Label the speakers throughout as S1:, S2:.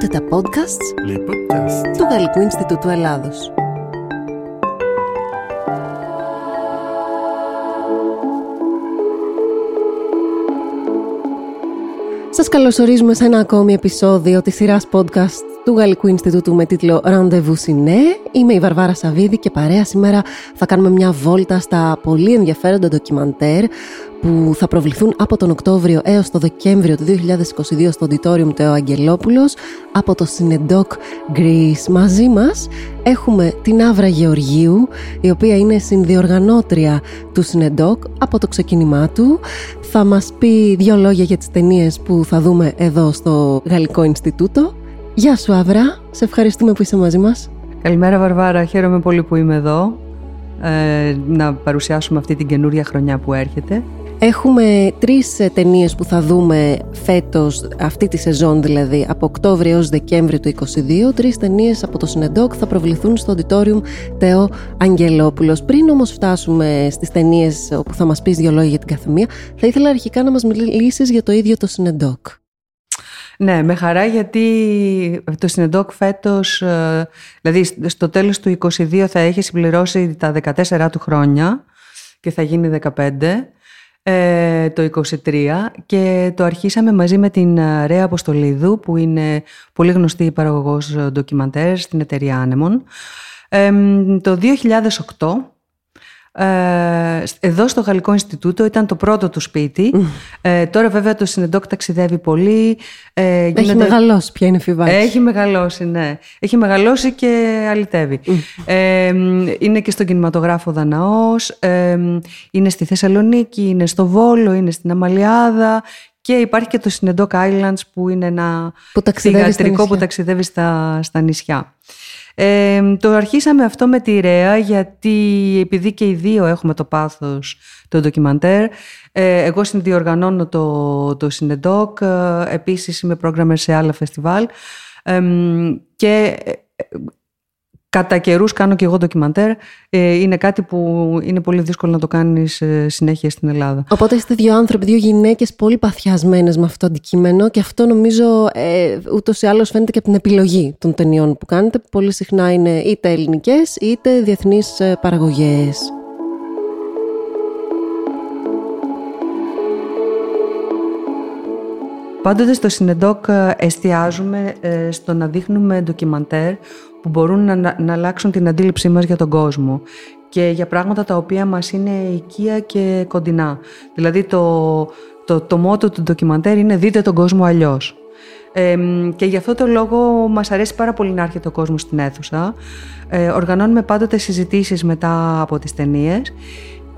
S1: Ακούτε τα podcasts
S2: Les podcasts.
S1: του Γαλλικού Ινστιτούτου Ελλάδος. Σας καλωσορίζουμε σε ένα ακόμη επεισόδιο της σειράς podcast του Γαλλικού Ινστιτούτου με τίτλο Rendezvous Ciné. Είμαι η Βαρβάρα Σαββίδη και παρέα σήμερα θα κάνουμε μια βόλτα στα πολύ ενδιαφέροντα ντοκιμαντέρ που θα προβληθούν από τον Οκτώβριο έως το Δεκέμβριο του 2022 στο Auditorium του Αγγελόπουλος από το Cinedoc Greece. Μαζί μας έχουμε την Άβρα Γεωργίου, η οποία είναι συνδιοργανώτρια του Cinedoc από το ξεκίνημά του. Θα μας πει δύο λόγια για τις ταινίες που θα δούμε εδώ στο Γαλλικό Ινστιτούτο. Γεια σου Άβρα, σε ευχαριστούμε που είσαι μαζί μας.
S3: Καλημέρα Βαρβάρα, χαίρομαι πολύ που είμαι εδώ ε, να παρουσιάσουμε αυτή την καινούρια χρονιά που έρχεται.
S1: Έχουμε τρεις ε, ταινίες που θα δούμε φέτος, αυτή τη σεζόν δηλαδή, από Οκτώβριο έως Δεκέμβριο του 2022. Τρεις ταινίες από το Συνεντόκ θα προβληθούν στο Auditorium Τεό Αγγελόπουλος. Πριν όμως φτάσουμε στις ταινίες όπου θα μας πεις δύο λόγια για την καθεμία, θα ήθελα αρχικά να μας μιλήσεις για το ίδιο το Συνεντόκ.
S3: Ναι, με χαρά γιατί το Συνεντόκ φέτος, ε, δηλαδή στο τέλος του 2022 θα έχει συμπληρώσει τα 14 του χρόνια και θα γίνει 15 ε, το 23 και το αρχίσαμε μαζί με την ε, Ρέα Αποστολίδου που είναι πολύ γνωστή παραγωγός ντοκιμαντέρ στην εταιρεία Άνεμον. Ε, το 2008 ε, εδώ στο Γαλλικό Ινστιτούτο ήταν το πρώτο του σπίτι. Ε, τώρα βέβαια το Συνεντόκ ταξιδεύει πολύ.
S1: Ε, γίνεται... Έχει μεγαλώσει πια είναι φιβάκι.
S3: Έχει μεγαλώσει, ναι. Έχει μεγαλώσει και αλυτεύει. Ε, είναι και στον κινηματογράφο Δαναός, ε, είναι στη Θεσσαλονίκη, είναι στο Βόλο, είναι στην Αμαλιάδα και υπάρχει και το Συνεντόκ Islands που είναι ένα
S1: που
S3: που ταξιδεύει στα, στα νησιά. Ε, το αρχίσαμε αυτό με τη Ρέα γιατί επειδή και οι δύο έχουμε το πάθος το ντοκιμαντέρ ε, εγώ συνδιοργανώνω το, το Cinedoc ε, επίσης είμαι πρόγραμμερ σε άλλα φεστιβάλ. Και Κατά καιρούς κάνω και εγώ ντοκιμαντέρ. Ε, είναι κάτι που είναι πολύ δύσκολο να το κάνεις ε, συνέχεια στην Ελλάδα.
S1: Οπότε είστε δύο άνθρωποι, δύο γυναίκες πολύ παθιασμένες με αυτό το αντικείμενο και αυτό νομίζω ε, ούτως ή άλλως φαίνεται και από την επιλογή των ταινιών που κάνετε. Που πολύ συχνά είναι είτε ελληνικές είτε διεθνείς ε, παραγωγές.
S3: Πάντοτε στο Συνεντόκ εστιάζουμε στο να δείχνουμε ντοκιμαντέρ που μπορούν να, να, αλλάξουν την αντίληψή μας για τον κόσμο και για πράγματα τα οποία μας είναι οικία και κοντινά. Δηλαδή το, το, το μότο του ντοκιμαντέρ είναι «Δείτε τον κόσμο αλλιώς». και γι' αυτό το λόγο μας αρέσει πάρα πολύ να έρχεται ο κόσμος στην αίθουσα. Ε, οργανώνουμε πάντοτε συζητήσεις μετά από τις ταινίες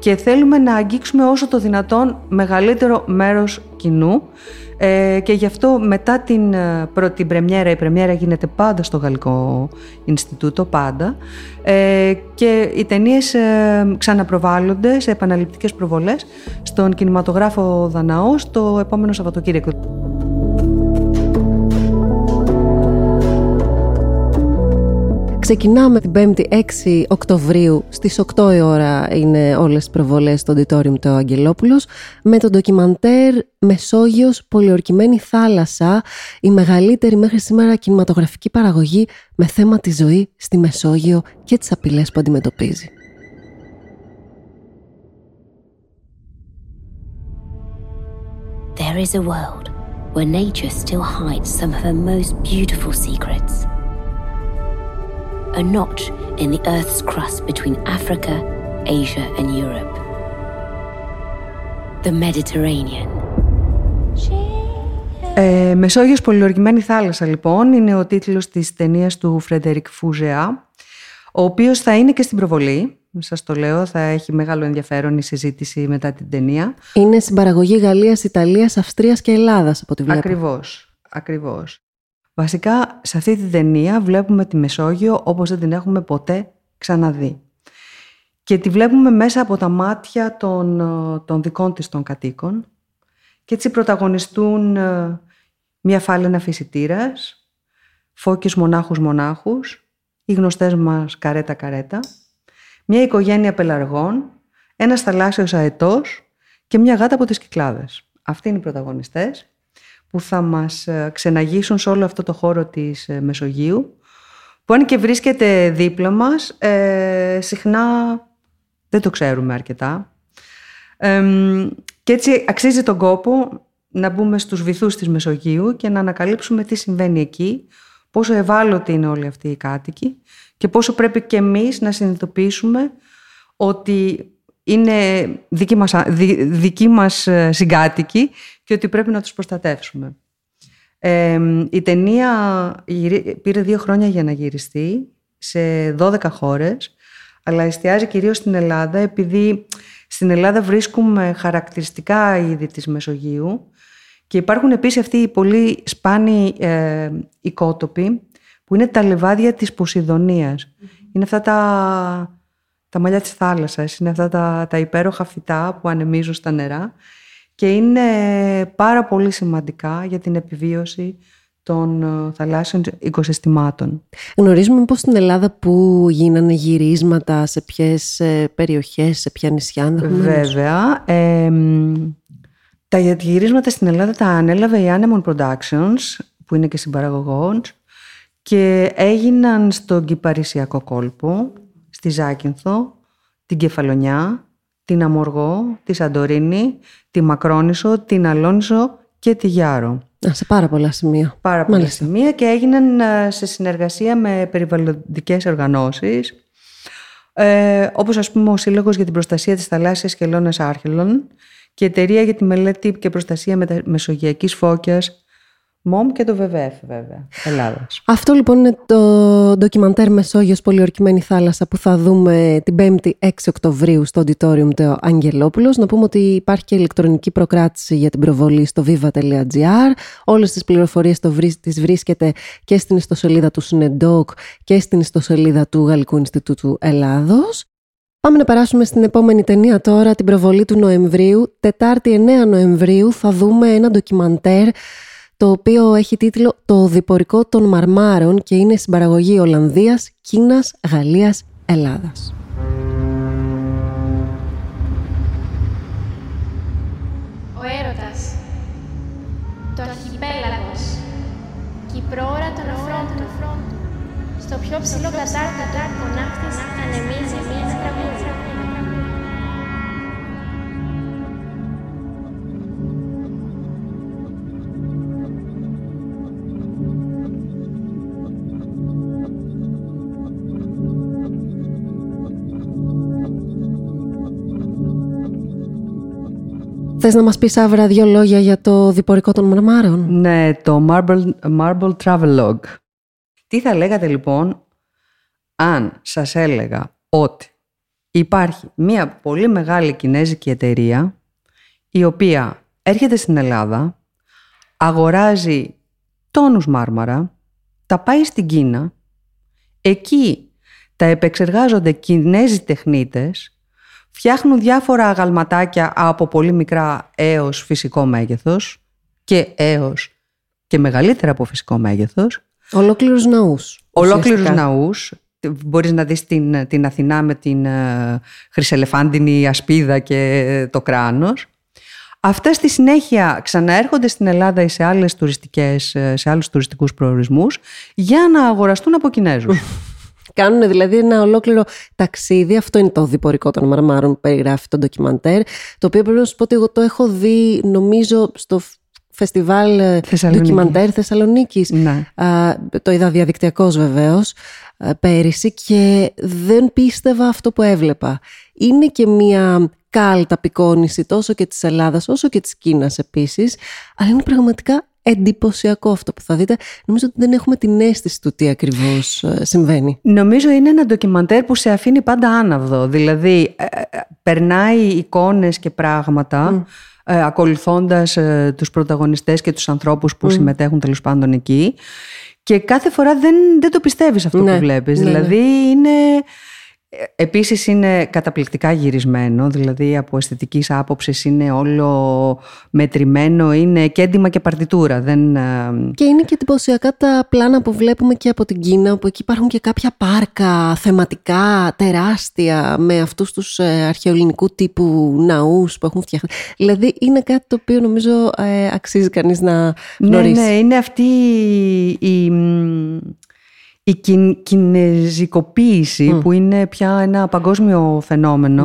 S3: και θέλουμε να αγγίξουμε όσο το δυνατόν μεγαλύτερο μέρος κοινού ε, και γι' αυτό μετά την, ε, την πρεμιέρα, η πρεμιέρα γίνεται πάντα στο Γαλλικό Ινστιτούτο, πάντα, ε, και οι ταινίες ε, ξαναπροβάλλονται σε επαναληπτικές προβολές στον κινηματογράφο Δαναός το επόμενο Σαββατοκύριακο.
S1: Ξεκινάμε την 5η 6 Οκτωβρίου στις 8 η ώρα είναι όλες οι προβολές στο Auditorium του Αγγελόπουλος με το ντοκιμαντέρ Μεσόγειος Πολιορκημένη Θάλασσα η μεγαλύτερη μέχρι σήμερα κινηματογραφική παραγωγή με θέμα τη ζωή στη Μεσόγειο και τις απειλές που αντιμετωπίζει.
S4: There is a world where nature still hides some of her most beautiful secrets. A notch in the Earth's crust between Africa, Asia, and Europe. The Mediterranean.
S3: Ε, Μεσόγειος Πολυοργημένη θάλασσα λοιπόν είναι ο τίτλος της ταινίας του Φρέντερικ Φούζεα ο οποίος θα είναι και στην προβολή Σας το λέω, θα έχει μεγάλο ενδιαφέρον η συζήτηση μετά την ταινία.
S1: Είναι στην παραγωγή Γαλλίας, Ιταλίας, Αυστρίας και Ελλάδας από τη βλέπω.
S3: Ακριβώς, ακριβώς. Βασικά σε αυτή την ταινία βλέπουμε τη Μεσόγειο όπως δεν την έχουμε ποτέ ξαναδεί. Και τη βλέπουμε μέσα από τα μάτια των, των δικών της των κατοίκων και έτσι πρωταγωνιστούν ε, μια φάλαινα φυσιτήρας, φώκες μονάχους μονάχους, οι γνωστές μας καρέτα καρέτα, μια οικογένεια πελαργών, ένας θαλάσσιος αετός και μια γάτα από τις κυκλάδες. Αυτοί είναι οι πρωταγωνιστές που θα μας ε, ξεναγήσουν σε όλο αυτό το χώρο της ε, Μεσογείου που αν και βρίσκεται δίπλα μας ε, συχνά δεν το ξέρουμε αρκετά. Και έτσι αξίζει τον κόπο να μπούμε στους βυθούς της Μεσογείου και να ανακαλύψουμε τι συμβαίνει εκεί πόσο ευάλωτοι είναι όλοι αυτοί οι κάτοικοι και πόσο πρέπει και εμείς να συνειδητοποιήσουμε ότι είναι δικοί μας, δικοί μας ε, συγκάτοικοι και ότι πρέπει να τους προστατεύσουμε. η ταινία πήρε δύο χρόνια για να γυριστεί σε 12 χώρες αλλά εστιάζει κυρίως στην Ελλάδα επειδή στην Ελλάδα βρίσκουμε χαρακτηριστικά είδη της Μεσογείου και υπάρχουν επίσης αυτοί οι πολύ σπάνιοι ε, οικότοποι που είναι τα λεβάδια της Ποσειδονίας. Είναι αυτά τα, τα μαλλιά της θάλασσας, είναι αυτά τα, τα υπέροχα φυτά που ανεμίζουν στα νερά και είναι πάρα πολύ σημαντικά για την επιβίωση των ε, θαλάσσιων οικοσυστημάτων.
S1: Γνωρίζουμε πως στην Ελλάδα που γίνανε γυρίσματα, σε ποιες ε, περιοχές, σε ποια νησιά.
S3: Βέβαια. Ε, τα γυρίσματα στην Ελλάδα τα ανέλαβε η Anemon Productions, που είναι και συμπαραγωγός, και έγιναν στον Κυπαρισιακό κόλπο, στη Ζάκυνθο, την Κεφαλονιά, την Αμοργό, τη Σαντορίνη, τη Μακρόνισο, την Αλόνισο και τη Γιάρο.
S1: Σε πάρα πολλά σημεία.
S3: Πάρα πολλά σημεία και έγιναν ε, σε συνεργασία με περιβαλλοντικές οργανώσεις ε, όπως ας πούμε ο Σύλλογος για την Προστασία της Θαλάσσιας Χελώνας Άρχελων και η Εταιρεία για τη Μελέτη και Προστασία Μεσογειακής Φώκιας ΜΟΜ και το ΒΒΕΦ βέβαια, Ελλάδας.
S1: Αυτό λοιπόν είναι το ντοκιμαντέρ Μεσόγειος Πολιορκημένη Θάλασσα που θα δούμε την 5η 6 Οκτωβρίου στο Auditorium του Αγγελόπουλος. Να πούμε ότι υπάρχει και ηλεκτρονική προκράτηση για την προβολή στο viva.gr. Όλες τις πληροφορίες το τις βρίσκεται και στην ιστοσελίδα του Συνεντόκ και στην ιστοσελίδα του Γαλλικού Ινστιτούτου Ελλάδος. Πάμε να περάσουμε στην επόμενη ταινία τώρα, την προβολή του Νοεμβρίου. Τετάρτη 9 Νοεμβρίου θα δούμε ένα ντοκιμαντέρ το οποίο έχει τίτλο «Το διπορικό των Μαρμάρων» και είναι συμπαραγωγή Ολλανδίας, Κίνας, Γαλλίας, Ελλάδας.
S2: Ο έρωτας, το αρχιπέλαγος και η προώρα των αφρόντων. Στο πιο ψηλό κατάρτατο
S1: Θες να μας πεις αύριο δύο λόγια για το διπορικό των μαρμάρων.
S3: Ναι, το Marble, Marble Travelogue. Τι θα λέγατε λοιπόν αν σας έλεγα ότι υπάρχει μια πολύ μεγάλη κινέζικη εταιρεία η οποία έρχεται στην Ελλάδα, αγοράζει τόνους μάρμαρα, τα πάει στην Κίνα, εκεί τα επεξεργάζονται Κινέζοι τεχνίτες Φτιάχνουν διάφορα αγαλματάκια από πολύ μικρά έως φυσικό μέγεθος και έως και μεγαλύτερα από φυσικό μέγεθος.
S1: Ολόκληρους ναούς.
S3: Ολόκληρους ναούς. Μπορείς να δεις την, την Αθηνά με την uh, χρυσελεφάντινη ασπίδα και το κράνος. Αυτά στη συνέχεια ξαναέρχονται στην Ελλάδα ή σε, άλλες τουριστικές, ε, σε άλλους τουριστικούς προορισμούς για να αγοραστούν από Κινέζους.
S1: Κάνουν δηλαδή ένα ολόκληρο ταξίδι. Αυτό είναι το διπορικό των μαρμάρων που περιγράφει το ντοκιμαντέρ. Το οποίο πρέπει να σου πω ότι εγώ το έχω δει, νομίζω, στο φεστιβάλ ε, ντοκιμαντέρ Θεσσαλονίκης.
S3: Ναι.
S1: το είδα διαδικτυακώ βεβαίως πέρυσι και δεν πίστευα αυτό που έβλεπα. Είναι και μία κάλτα απεικόνηση τόσο και της Ελλάδας όσο και της Κίνας επίσης, αλλά είναι πραγματικά εντυπωσιακό αυτό που θα δείτε. Νομίζω ότι δεν έχουμε την αίσθηση του τι ακριβώς ε, συμβαίνει.
S3: Νομίζω είναι ένα ντοκιμαντέρ που σε αφήνει πάντα άναυδο. Δηλαδή, ε, ε, περνάει εικόνες και πράγματα... Mm. ακολουθώντας τους πρωταγωνιστές και τους ανθρώπους που συμμετέχουν τέλος πάντων εκεί και κάθε φορά δεν, δεν το πιστεύεις αυτό που ναι, βλέπεις. Ναι, ναι. δηλαδή είναι Επίσης είναι καταπληκτικά γυρισμένο, δηλαδή από αισθητικής άποψης είναι όλο μετρημένο, είναι και έντοιμα και παρτιτούρα. Δεν... ε,
S1: Και είναι και εντυπωσιακά τα πλάνα που βλέπουμε και από την Κίνα, όπου εκεί υπάρχουν και κάποια πάρκα θεματικά, τεράστια, με αυτούς τους ε, αρχαιοελληνικού τύπου ναούς που έχουν φτιαχτεί. Δηλαδή είναι κάτι το οποίο νομίζω ε, αξίζει κανείς να
S3: Ναι,
S1: γνωρίσει.
S3: ναι, είναι αυτή η, η, μ, η κιν- κινεζικοποίηση που είναι πια ένα παγκόσμιο φαινόμενο.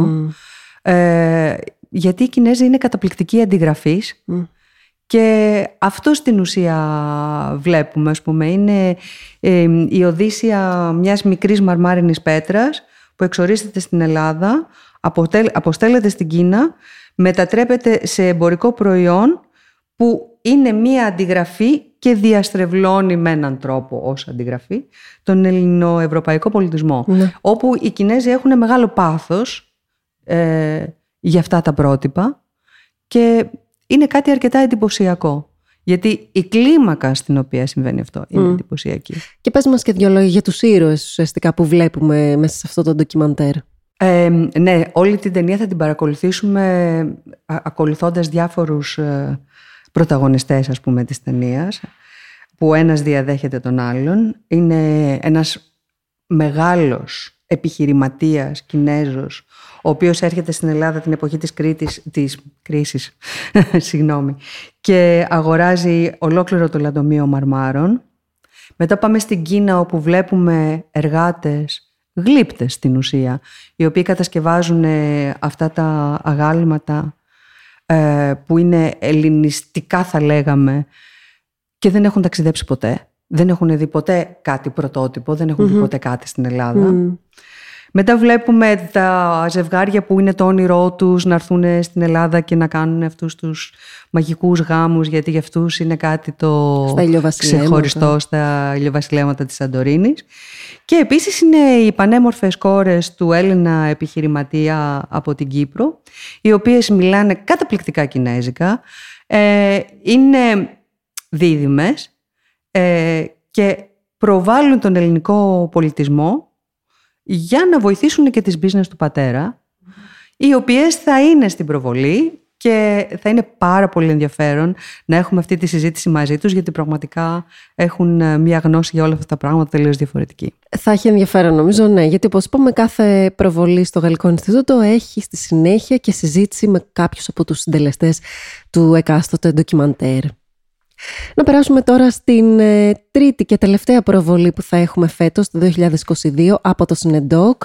S3: Ε, γιατί οι Κινέζοι είναι καταπληκτικοί αντιγραφείς και αυτό στην ουσία βλέπουμε, ας πούμε. Είναι ε, η οδύσσια μιας μικρής μαρμάρινης πέτρας που εξορίστεται στην Ελλάδα, αποτέλ- αποστέλλεται στην Κίνα, μετατρέπεται σε εμπορικό προϊόν που είναι μία αντιγραφή και διαστρεβλώνει με έναν τρόπο ως αντιγραφή τον ελληνοευρωπαϊκό πολιτισμό. Όπου οι Κινέζοι έχουν μεγάλο πάθος ε, για αυτά τα πρότυπα και είναι κάτι αρκετά εντυπωσιακό. Γιατί η κλίμακα στην οποία συμβαίνει αυτό είναι εντυπωσιακή.
S1: Και πες μας και δυο λόγια για τους ήρωες ουσιαστικά που βλέπουμε μέσα σε αυτό το ντοκιμαντέρ.
S3: Ε, ναι, όλη την ταινία θα την παρακολουθήσουμε α, ακολουθώντας διάφορους ε, πρωταγωνιστές ας πούμε της ταινίας που ένας διαδέχεται τον άλλον. Είναι ένας μεγάλος επιχειρηματίας Κινέζος ο οποίος έρχεται στην Ελλάδα την εποχή της, Κρήτης, της κρίσης συγγνώμη, και αγοράζει ολόκληρο το λατομείο μαρμάρων. Μετά πάμε στην Κίνα όπου βλέπουμε εργάτες γλύπτες στην ουσία, οι οποίοι κατασκευάζουν ε, αυτά τα αγάλματα ε, που είναι ελληνιστικά θα λέγαμε και δεν έχουν ταξιδέψει ποτέ. Δεν έχουν δει ποτέ κάτι πρωτότυπο, δεν εχουν δει ποτέ κάτι στην Ελλάδα. Μετά βλέπουμε τα ζευγάρια που είναι το όνειρό τους να έρθουν στην Ελλάδα και να κάνουν αυτούς τους μαγικούς γάμους γιατί για αυτούς είναι κάτι το
S1: Στα ηλιοβασιλέματα.
S3: ξεχωριστό στα ηλιοβασιλέματα της Σαντορίνης. Και επίσης είναι οι πανέμορφες κόρες του Έλληνα επιχειρηματία από την Κύπρο οι οποίες μιλάνε καταπληκτικά κινέζικα, ε, είναι δίδυμες ε, και προβάλλουν τον ελληνικό πολιτισμό για να βοηθήσουν και τις business του πατέρα, οι οποίες θα είναι στην προβολή και θα είναι πάρα πολύ ενδιαφέρον να έχουμε αυτή τη συζήτηση μαζί τους, γιατί πραγματικά έχουν ε, μια γνώση για όλα αυτά τα πράγματα τελείως διαφορετική.
S1: Θα έχει ενδιαφέρον νομίζω, ναι, γιατί όπως είπαμε κάθε προβολή στο Γαλλικό Ινστιτούτο έχει στη συνέχεια και συζήτηση με κάποιους από τους συντελεστές του εκάστοτε ντοκιμαντέρ. Να περάσουμε τώρα στην ε, τρίτη και τελευταία προβολή που θα έχουμε φέτος, το 2022, από το Συνεντόκ.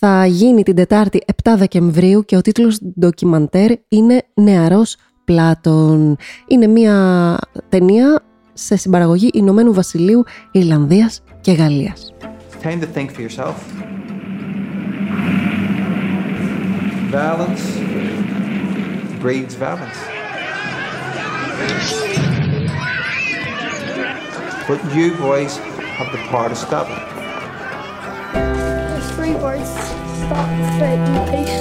S1: Θα γίνει την Τετάρτη 7 Δεκεμβρίου και ο τίτλος ντοκιμαντέρ είναι «Νεαρός Πλάτων». Είναι μια ταινία σε συμπαραγωγή Ηνωμένου Βασιλείου, Ιρλανδίας και Γαλλίας.
S5: It's time to think for yourself. Valence breeds valence. But you boys have the power to stop it.
S6: There's three words. Stop fighting peace.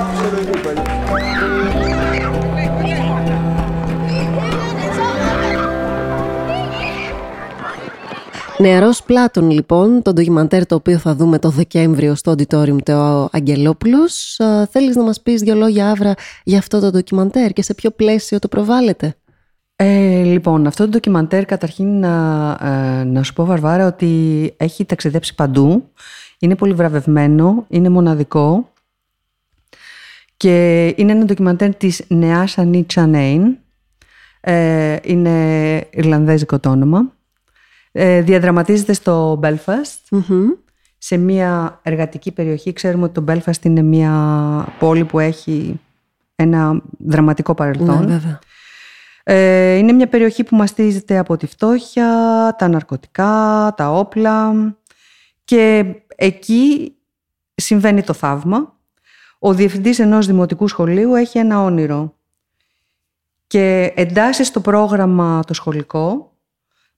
S5: Absolutely brilliant.
S1: Νεαρός Πλάτων λοιπόν, το ντοκιμαντέρ το οποίο θα δούμε το Δεκέμβριο στο Auditorium του Αγγελόπουλος. Α, Θέλεις να μας πεις δύο λόγια Άβρα για αυτό το ντοκιμαντέρ και σε ποιο πλαίσιο το προβάλλεται;
S3: Ε, λοιπόν, αυτό το ντοκιμαντέρ καταρχήν να, ε, να σου πω Βαρβάρα ότι έχει ταξιδέψει παντού. Είναι πολύ βραβευμένο, είναι μοναδικό και είναι ένα ντοκιμαντέρ της Νεάς Ανή Τσανέιν. Ε, είναι Ιρλανδέζικο το όνομα. Ε, διαδραματίζεται στο Belfast, σε μια εργατική περιοχή. Ξέρουμε ότι το Belfast είναι μια πόλη που έχει ένα δραματικό παρελθόν.
S1: Ναι, βέβαια.
S3: Ε, είναι μια περιοχή που μαστίζεται από τη φτώχεια, τα ναρκωτικά, τα όπλα και εκεί συμβαίνει το θαύμα. Ο διευθυντής ενός δημοτικού σχολείου έχει ένα όνειρο και εντάσσει στο πρόγραμμα το σχολικό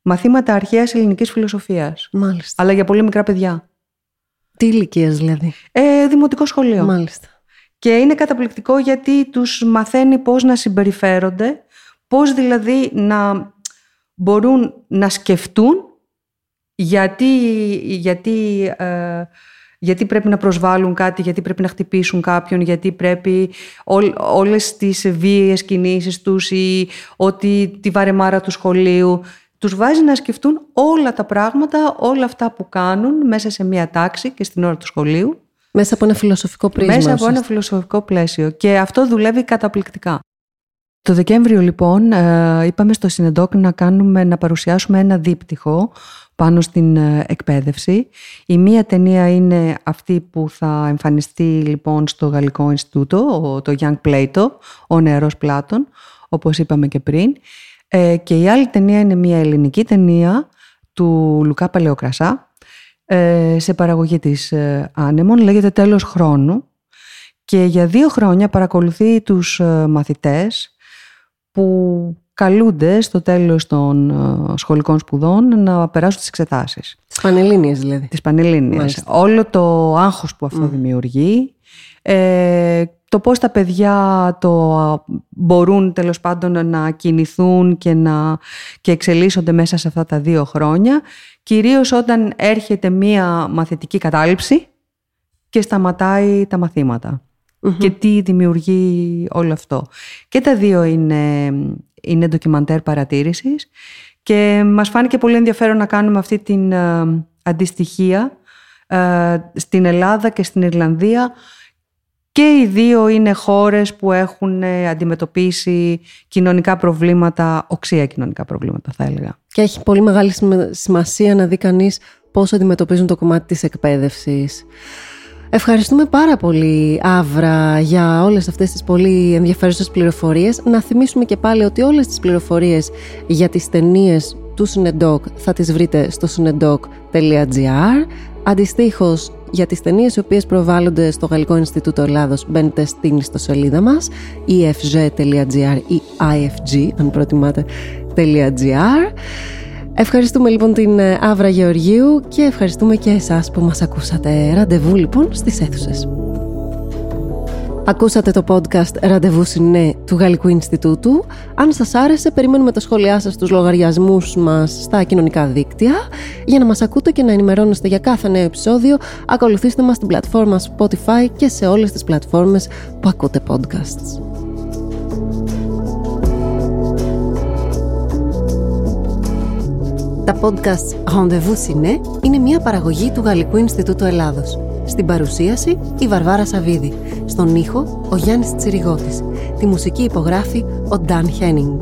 S3: μαθήματα αρχαίας ελληνικής φιλοσοφίας,
S1: Μάλιστα.
S3: αλλά για πολύ μικρά παιδιά.
S1: Τι ηλικία δηλαδή;
S3: Ε, δημοτικό σχολείο.
S1: Μάλιστα.
S3: Και είναι καταπληκτικό γιατί τους μαθαίνει πώς να συμπεριφέρονται, πώς δηλαδή να μπορούν να σκεφτούν γιατί, γιατί, ε, γιατί πρέπει να προσβάλλουν κάτι, γιατί πρέπει να χτυπήσουν κάποιον, γιατί πρέπει ό, όλες τις βίαιες κινήσεις τους ή ότι τη βαρεμάρα του σχολείου τους βάζει να σκεφτούν όλα τα πράγματα, όλα αυτά που κάνουν μέσα σε μια τάξη και στην ώρα του σχολείου.
S1: Μέσα από ένα φιλοσοφικό πρίσμα.
S3: Μέσα από ένα φιλοσοφικό πλαίσιο. Και αυτό δουλεύει καταπληκτικά. Το Δεκέμβριο λοιπόν ε, είπαμε στο Συνεντόκ να, κάνουμε, να παρουσιάσουμε ένα δίπτυχο πάνω στην ε, εκπαίδευση. Η μία ταινία είναι αυτή που θα εμφανιστεί λοιπόν στο Γαλλικό Ινστιτούτο, το Young Plato, ο νεαρός Πλάτων, όπως είπαμε και πριν. Ε, και η άλλη ταινία είναι μια ελληνική ταινία του Λουκά Παλαιοκρασά ε, σε παραγωγή της ε, Άνεμον, λέγεται «Τέλος χρόνου» και για δύο χρόνια παρακολουθεί τους μαθητές που καλούνται στο τέλος των σχολικών σπουδών να περάσουν τις εξετάσεις.
S1: Τις Πανελλήνιες δηλαδή.
S3: Τις Πανελλήνιες. Όλο το άγχος που αυτό δημιουργεί το πώς τα παιδιά το μπορούν τέλος πάντων να κινηθούν και να και εξελίσσονται μέσα σε αυτά τα δύο χρόνια, κυρίως όταν έρχεται μία μαθητική κατάληψη και σταματάει τα μαθηματα και τι δημιουργεί όλο αυτό. Και τα δύο είναι, είναι ντοκιμαντέρ παρατήρησης και μας φάνηκε πολύ ενδιαφέρον να κάνουμε αυτή την ε, αντιστοιχία ε, στην Ελλάδα και στην Ιρλανδία και οι δύο είναι χώρες που έχουν ε, αντιμετωπίσει κοινωνικά προβλήματα, οξία κοινωνικά προβλήματα θα έλεγα.
S1: Και έχει πολύ μεγάλη σημασία να δει κανείς πώς αντιμετωπίζουν το κομμάτι της εκπαίδευσης. Ευχαριστούμε πάρα πολύ Άβρα για όλες αυτές τις πολύ ενδιαφέρουσες πληροφορίες. Να θυμίσουμε και πάλι ότι όλες τις πληροφορίες για τις ταινίες του Συνεντόκ θα τις βρείτε στο συνεντόκ.gr Αντιστοίχως για τις ταινίες οι οποίες προβάλλονται στο Γαλλικό Ινστιτούτο Ελλάδος μπαίνετε στην ιστοσελίδα μας efg.gr ή ifg αν προτιμάτε .gr Ευχαριστούμε λοιπόν την ε, Άβρα Γεωργίου και ευχαριστούμε και εσάς που μας ακούσατε. Ραντεβού λοιπόν στις αίθουσες. Ακούσατε το podcast «Ραντεβού Σινέ» του Γαλλικού Ινστιτούτου. Αν σας άρεσε, περιμένουμε τα σχόλιά σας στους λογαριασμούς μας στα κοινωνικά δίκτυα. Για να μας ακούτε και να ενημερώνεστε για κάθε νέο επεισόδιο, ακολουθήστε μας στην πλατφόρμα Spotify και σε όλες τις πλατφόρμες που ακούτε podcasts. Τα podcasts «Rendezvous Ciné» είναι μια παραγωγή του Γαλλικού Ινστιτούτου Ελλάδος. Στην παρουσίαση η Βαρβάρα Σαβίδη. Στον ήχο ο Γιάννης Τσιριγώτης. Τη μουσική υπογράφει ο Νταν Χένινγκ.